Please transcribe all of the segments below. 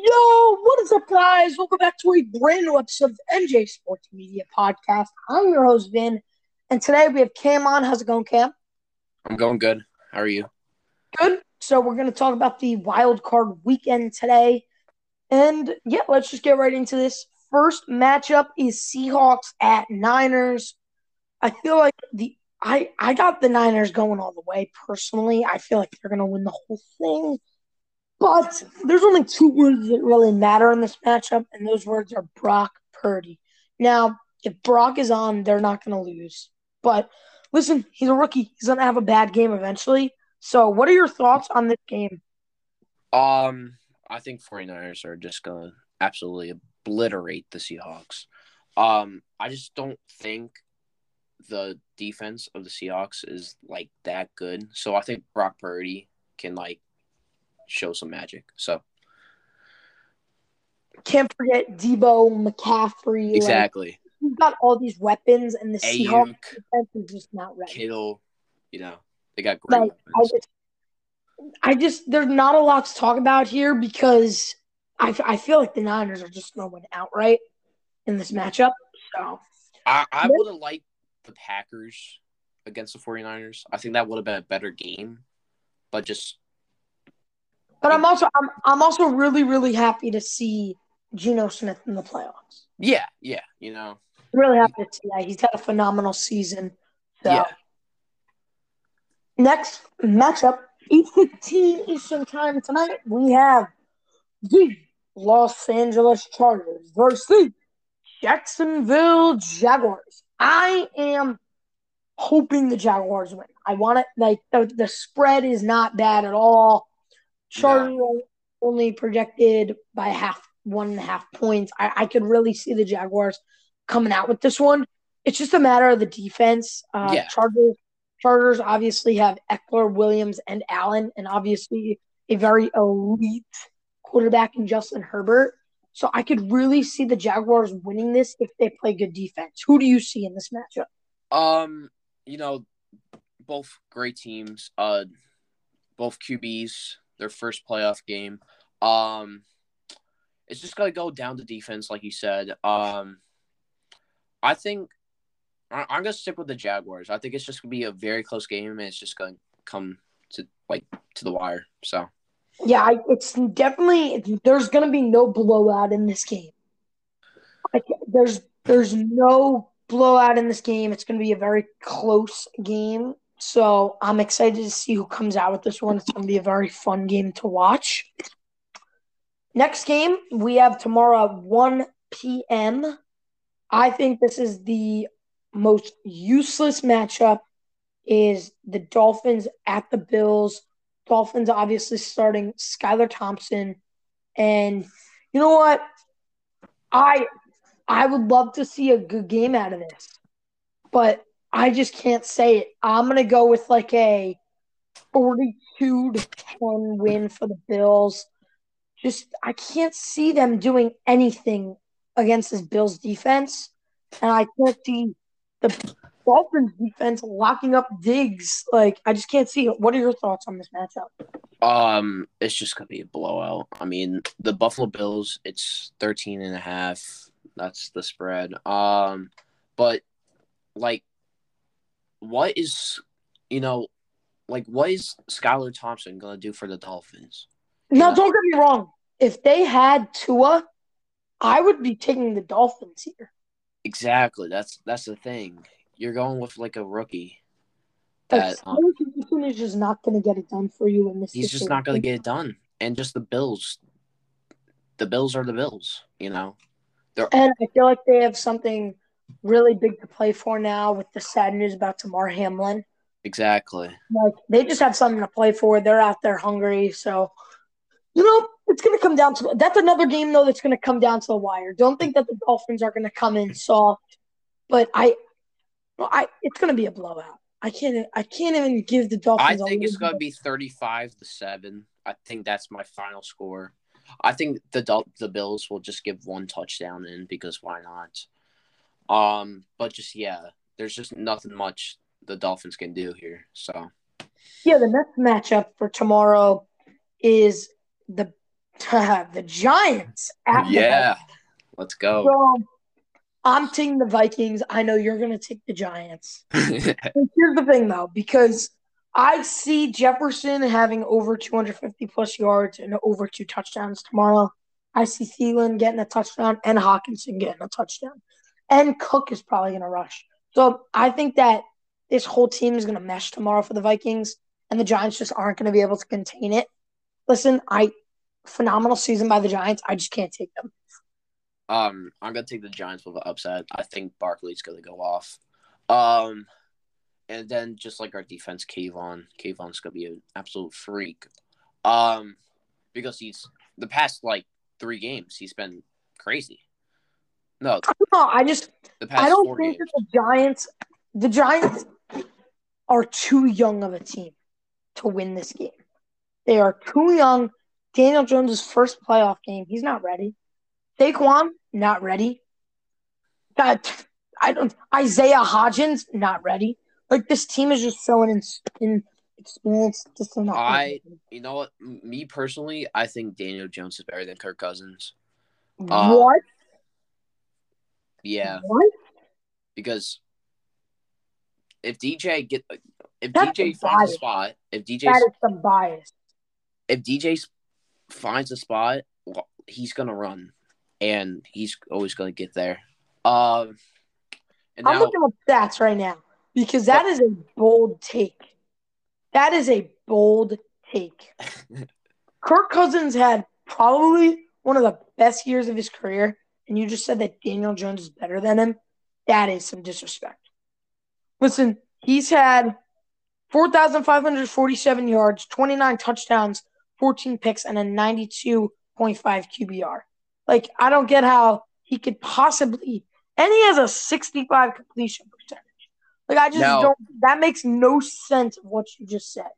Yo, what is up, guys? Welcome back to a brand new episode of NJ Sports Media Podcast. I'm your host, Vin, and today we have Cam on. How's it going, Cam? I'm going good. How are you? Good. So, we're going to talk about the wild card weekend today. And yeah, let's just get right into this. First matchup is Seahawks at Niners. I feel like the I I got the Niners going all the way personally. I feel like they're going to win the whole thing. But there's only two words that really matter in this matchup, and those words are Brock Purdy. Now, if Brock is on, they're not going to lose. But listen, he's a rookie. He's going to have a bad game eventually. So, what are your thoughts on this game? Um, I think 49ers are just going to absolutely obliterate the Seahawks. Um, I just don't think the defense of the Seahawks is like that good. So I think Brock Purdy can like show some magic. So can't forget Deebo McCaffrey. exactly. Like, he's got all these weapons, and the Ayuk, Seahawks defense is just not ready. Kittle, you know, they got great Like I just, I just, there's not a lot to talk about here because I, I feel like the Niners are just going outright in this matchup. So I, I would have liked the Packers against the 49ers. I think that would have been a better game. But just But I'm also I'm I'm also really really happy to see Geno Smith in the playoffs. yeah, yeah, you know. Really happy to see that he's had a phenomenal season. So Yeah. next matchup, eight fifteen Eastern time tonight, we have the Los Angeles Chargers versus the Jacksonville Jaguars. I am hoping the Jaguars win. I want it like the, the spread is not bad at all. Chargers only projected by half one and a half points. I, I could really see the Jaguars coming out with this one. It's just a matter of the defense. Uh, Yeah. Chargers Chargers obviously have Ekeler, Williams, and Allen, and obviously a very elite quarterback in Justin Herbert. So I could really see the Jaguars winning this if they play good defense. Who do you see in this matchup? Um, you know, both great teams. Uh, both QBs, their first playoff game. Um, it's just gonna go down to defense, like you said. Um, I think I- I'm gonna stick with the Jaguars. I think it's just gonna be a very close game, and it's just gonna come to like to the wire. So Yeah, I, it's definitely there's to be no blowout in this game. Like, there's there's no blowout in this game. It's to be a very close game. So I'm excited to see who comes out with this one. It's going to be a very fun game to watch. Next game we have tomorrow at 1 p.m. I think this is the most useless matchup. Is the Dolphins at the Bills? Dolphins obviously starting Skylar Thompson. And you know what? I I would love to see a good game out of this. But I just can't say it. I'm gonna go with like a 42 to 10 win for the Bills. Just I can't see them doing anything against this Bills defense. And I can't see the Dolphins defense locking up Diggs. Like I just can't see it. What are your thoughts on this matchup? Um, it's just gonna be a blowout. I mean, the Buffalo Bills, it's 13 and a half. That's the spread. Um, but like, what is, you know, like what is Skylar Thompson gonna do for the Dolphins? Now, Yeah. don't get me wrong. If they had Tua, I would be taking the Dolphins here. Exactly. That's that's the thing. You're going with like a rookie. That um, is just not going to get it done for you in this. he's just not gonna get it done. And just the Bills. The Bills are the Bills. You know. They're And I feel like they have something really big to play for now with the sad news about Damar Hamlin. exactly. Like they just have something to play for. They're out there hungry. So, you know, it's going to come down to that's another game though that's going to come down to the wire. Don't think that the Dolphins are going to come in soft, but I, well, I it's going to be a blowout. I can't. I can't even give the I Dolphins. a think it's going to be 35 to 7. I think that's my final score. I think the the Bills will just give one touchdown in because why not? Um, but just yeah, there's just nothing much the Dolphins can do here. So Yeah, the next matchup for tomorrow is the the Giants. Yeah. Let's go. So I'm taking the Vikings. I know you're going to take the Giants. Here's the thing, though, because I see Jefferson having over 250 plus yards and over two touchdowns tomorrow. I see Thielen getting a touchdown and Hockenson getting a touchdown. And Cook is probably going to rush. So I think that this whole team is going to mesh tomorrow for the Vikings, and the Giants just aren't going to be able to contain it. Listen, I phenomenal season by the Giants. I just can't take them. um, I'm gonna take the Giants with an upset. I think Barkley's gonna go off. Um, and then just like our defense, Kayvon. Kayvon's gonna be an absolute freak. Um, because he's the past like three games he's been crazy. No, No, I just I don't think that the Giants the Giants are too young of a team to win this game. They are too young. Daniel Jones' first playoff game, he's not ready. Saquon, not ready. That I don't Isaiah Hodgins, not ready. Like this team is just so inexperienced. in. Just not I- You know what? Me personally, I think Daniel Jones is better than Kirk Cousins. uh, what? Yeah, What? because if DJ get if That's DJ finds a spot, if DJ That is some bias. if DJ finds a spot, well, he's gonna run, and he's always gonna get there. Um, and I'm looking up stats right now because that is a bold take. That is a bold take. Kirk Cousins had probably one of the best years of his career, and you just said that Daniel Jones is better than him. That is some disrespect. Listen, he's had 4,547 yards, 29 touchdowns, 14 picks, and a 92.5 QBR. Like, I don't get how he could possibly, and he has a 65 completion percentage. Like, I just No. don't, that makes no sense of what you just said.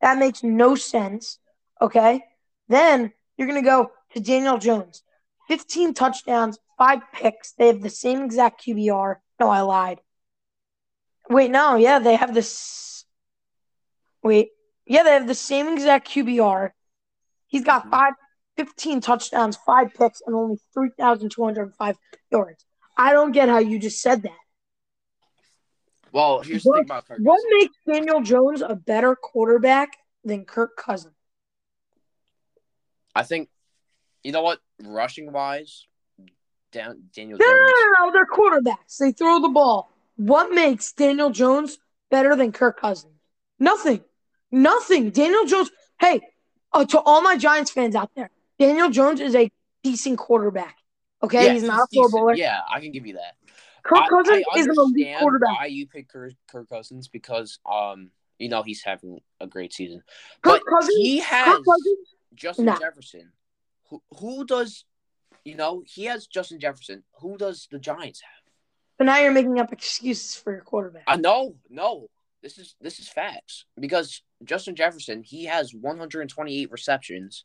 That makes no sense. Okay. Then you're going to go to Daniel Jones. 15 touchdowns, five picks. They have the same exact QBR. No, I lied. Wait, no. Yeah, they have this. Wait. Yeah, they have the same exact QBR. He's got Mhm. five, 15 touchdowns, five picks, and only 3,205 yards. I don't get how you just said that. well, here's the thing about Kirk What Cousins. makes Daniel Jones a better quarterback than Kirk Cousins? I think you know what rushing wise, Dan, Daniel No, no, Jones. no, no, they're quarterbacks. They throw the ball. What makes Daniel Jones better than Kirk Cousins? Nothing. Nothing. Daniel Jones, hey, uh, to all my Giants fans out there, Daniel Jones is a decent quarterback. Okay, Yeah, he's not a Pro decent. Bowler. Yeah, I can give you that. Kirk I, Cousins I is an elite quarterback. why you pick Kirk, Kirk Cousins because um you know he's having a great season, Kirk but Cousins, he has Cousins, Justin Nah. Jefferson. Who who does you know he has Justin Jefferson. Who does the Giants have? but now you're making up excuses for your quarterback. Uh, know, no. This is this is facts because Justin Jefferson he has 128 receptions,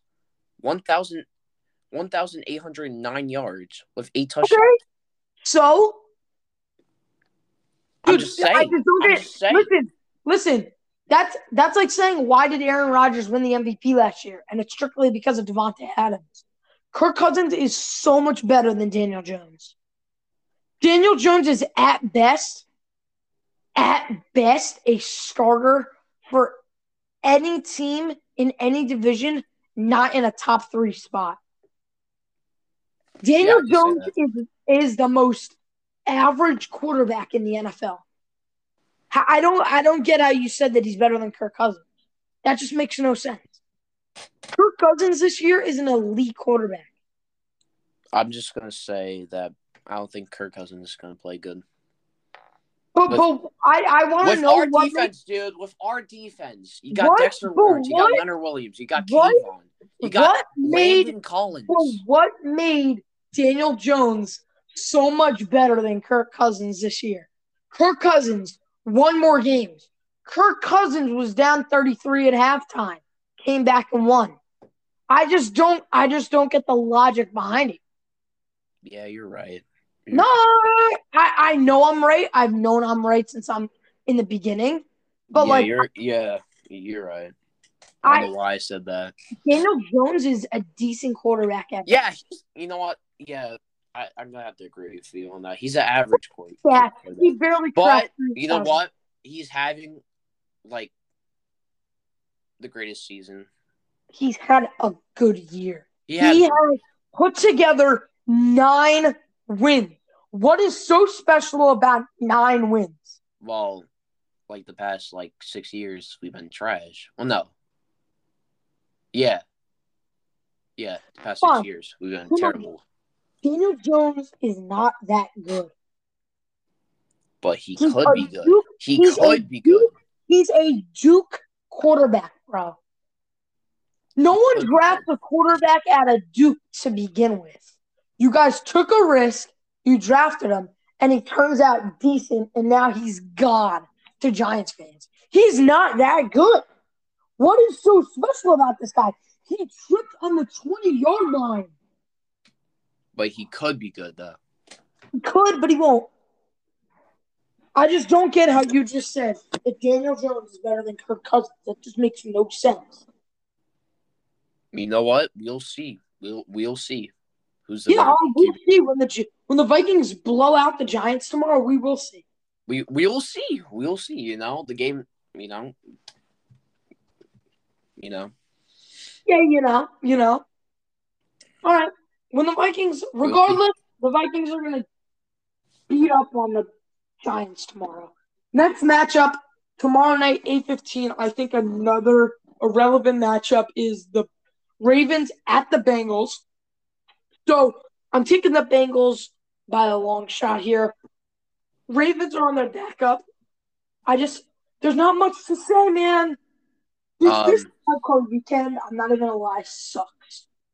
1,000 1,809 yards with eight touchdowns. Okay, so I'm Dude, just I saying. just don't I'm get- just saying. Listen, listen. That's that's like saying why did Aaron Rodgers win the MVP last year? And it's strictly because of Davante Adams. Kirk Cousins is so much better than Daniel Jones. Daniel Jones is at best, at best, a starter for any team in any division, not in a top three spot. Daniel Yeah, Jones is, is the most average quarterback in the NFL. I don't I don't get how you said that he's better than Kirk Cousins. That just makes no sense. Kirk Cousins this year is an elite quarterback. I'm just gonna say that I don't think Kirk Cousins is gonna play good. But, With- but I, I want to know our what defense, dude. With our defense, you got What? Dexter Lawrence, you got? Leonard Williams, you got What? Kayvon, you got what made Landon Collins. what made Daniel Jones so much better than Kirk Cousins this year? Kirk Cousins won more games. Kirk Cousins was down 33 at halftime, came back and won. I just don't I just don't get the logic behind it. Yeah, you're right. No, I, I know I'm right. I've known I'm right since I'm in the beginning. But yeah, like you're yeah, you're right. I don't I know why I said that. Daniel Jones is a decent quarterback at Yeah, you know what? Yeah, I, I'm gonna have to agree with you on that. He's an average quarterback. Yeah, he barely But you know what? He's having like the greatest season. He's had a good year. He had he has put together nine wins. What is so special about nine wins? well, like the past like six years, we've been trash. Well, no. Yeah. Yeah, the past Fine. six years, we've been terrible. Daniel Jones is not that good. But he He's could be good. Duke- He could be good. He's a Duke quarterback, bro. No one drafts a quarterback at a Duke to begin with. You guys took a risk, you drafted him, and he turns out decent, and now he's gone to Giants fans. He's not that good. What is so special about this guy? He tripped on the 20 yard line. But he could be good though. He could, but he won't. I just don't get how you just said that Daniel Jones is better than Kirk Cousins. That just makes no sense. You know what? We'll see. We'll we'll see. Who's the Yeah, we'll see when the when the Vikings blow out the Giants tomorrow. We will see. We we'll see. We'll see. You know the game. You know. You know. Yeah, you know, you know. All right. When the Vikings, regardless, the Vikings are gonna beat up on the Giants tomorrow. Next matchup tomorrow night, eight fifteen. I think another irrelevant matchup is the Ravens at the Bengals. So I'm taking the Bengals by a long shot here. Ravens are on their back up. I just there's not much to say, man. This, this Um, card weekend, I'm not even gonna lie, sucks.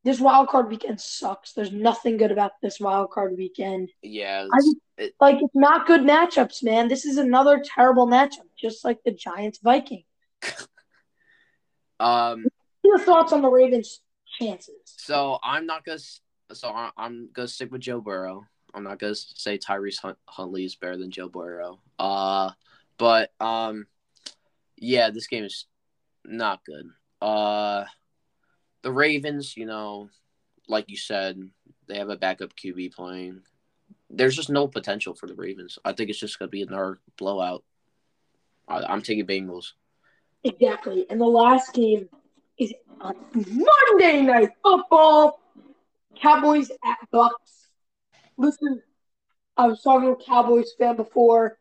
This wild card weekend sucks. There's nothing good about this wild card weekend. Yeah. I it's- just- Like it's not good matchups, man. This is another terrible matchup, just like the Giants Viking. um. Your thoughts on the Ravens' chances? So I'm not gonna. So I- I'm gonna stick with Joe Burrow. I'm not gonna say Tyrese Hunt- Huntley is better than Joe Burrow. Uh, but um, yeah, this game is not good. Uh, the Ravens, you know, like you said, they have a backup QB playing. There's just no potential for the Ravens. I think it's just gonna be another blowout. I, I'm taking Bengals. Exactly. And the last game is on Monday Night Football. Cowboys at Bucks. Listen, I was talking to a Cowboys fan before.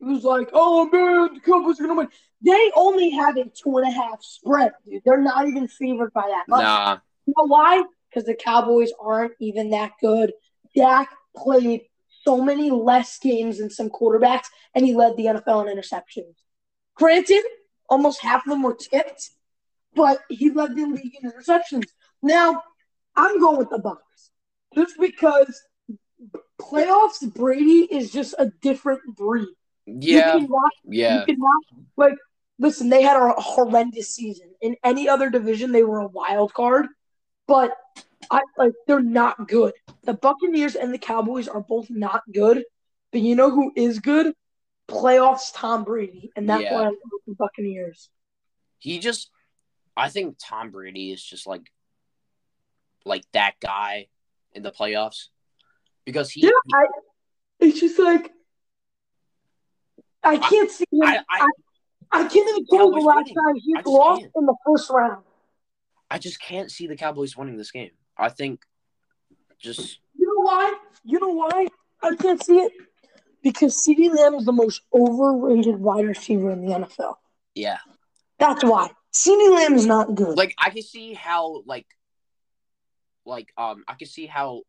He was like, "Oh man, the Cowboys are gonna win." They only have a two and a half spread, dude. They're not even favored by that much. Nah, You know why? Because the Cowboys aren't even that good. Dak played so many less games than some quarterbacks, and he led the NFL in interceptions. Granted, almost half of them were tipped, but he led the league in interceptions. Now, I'm going with the Bucks just because playoffs Brady is just a different breed. Yeah, You cannot yeah. you could not like listen, they had a horrendous season. In any other division, they were a wild card, but I like they're not good. The Buccaneers and the Cowboys are both not good, but you know who is good? Playoffs Tom Brady, and that's Yeah. why I love the Buccaneers. he just I think Tom Brady is just like like that guy in the playoffs because he, Yeah, I, it's just like I can't see him. I, I, I, I, can't even tell the last winning. time he lost can't. in the first round. I just can't see the Cowboys winning this game. I think just You know why? You know why I can't see it? Because CeeDee Lamb is the most overrated wide receiver in the NFL. yeah. That's why. CeeDee Lamb is not good. Like I can see how like like um I can see how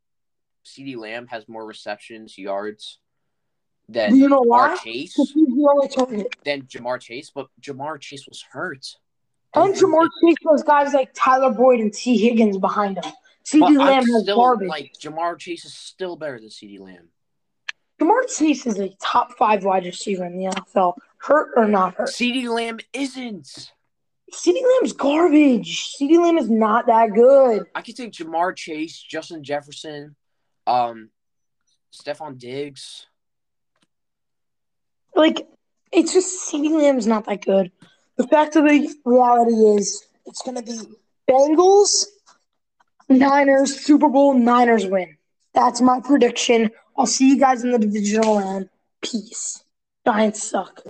CeeDee Lamb has more receptions, yards than you know why? Ja'Marr Chase he's the only target. than Ja'Marr Chase, but Ja'Marr Chase was hurt. And Ja'Marr Chase has guys like Tyler Boyd and Tee Higgins behind him. CeeDee Lamb has garbage. like Ja'Marr Chase is still better than CeeDee Lamb. Ja'Marr Chase is a top five wide receiver in the NFL, hurt or not hurt. CeeDee Lamb isn't. CeeDee Lamb's garbage. CeeDee Lamb is not that good. I could take Ja'Marr Chase, Justin Jefferson, um, Stefon Diggs. Like, it's just CeeDee Lamb's not that good. The fact of the reality is, it's going to be Bengals, Niners, Super Bowl, Niners win. That's my prediction. I'll see you guys in the divisional round. Peace. Giants suck.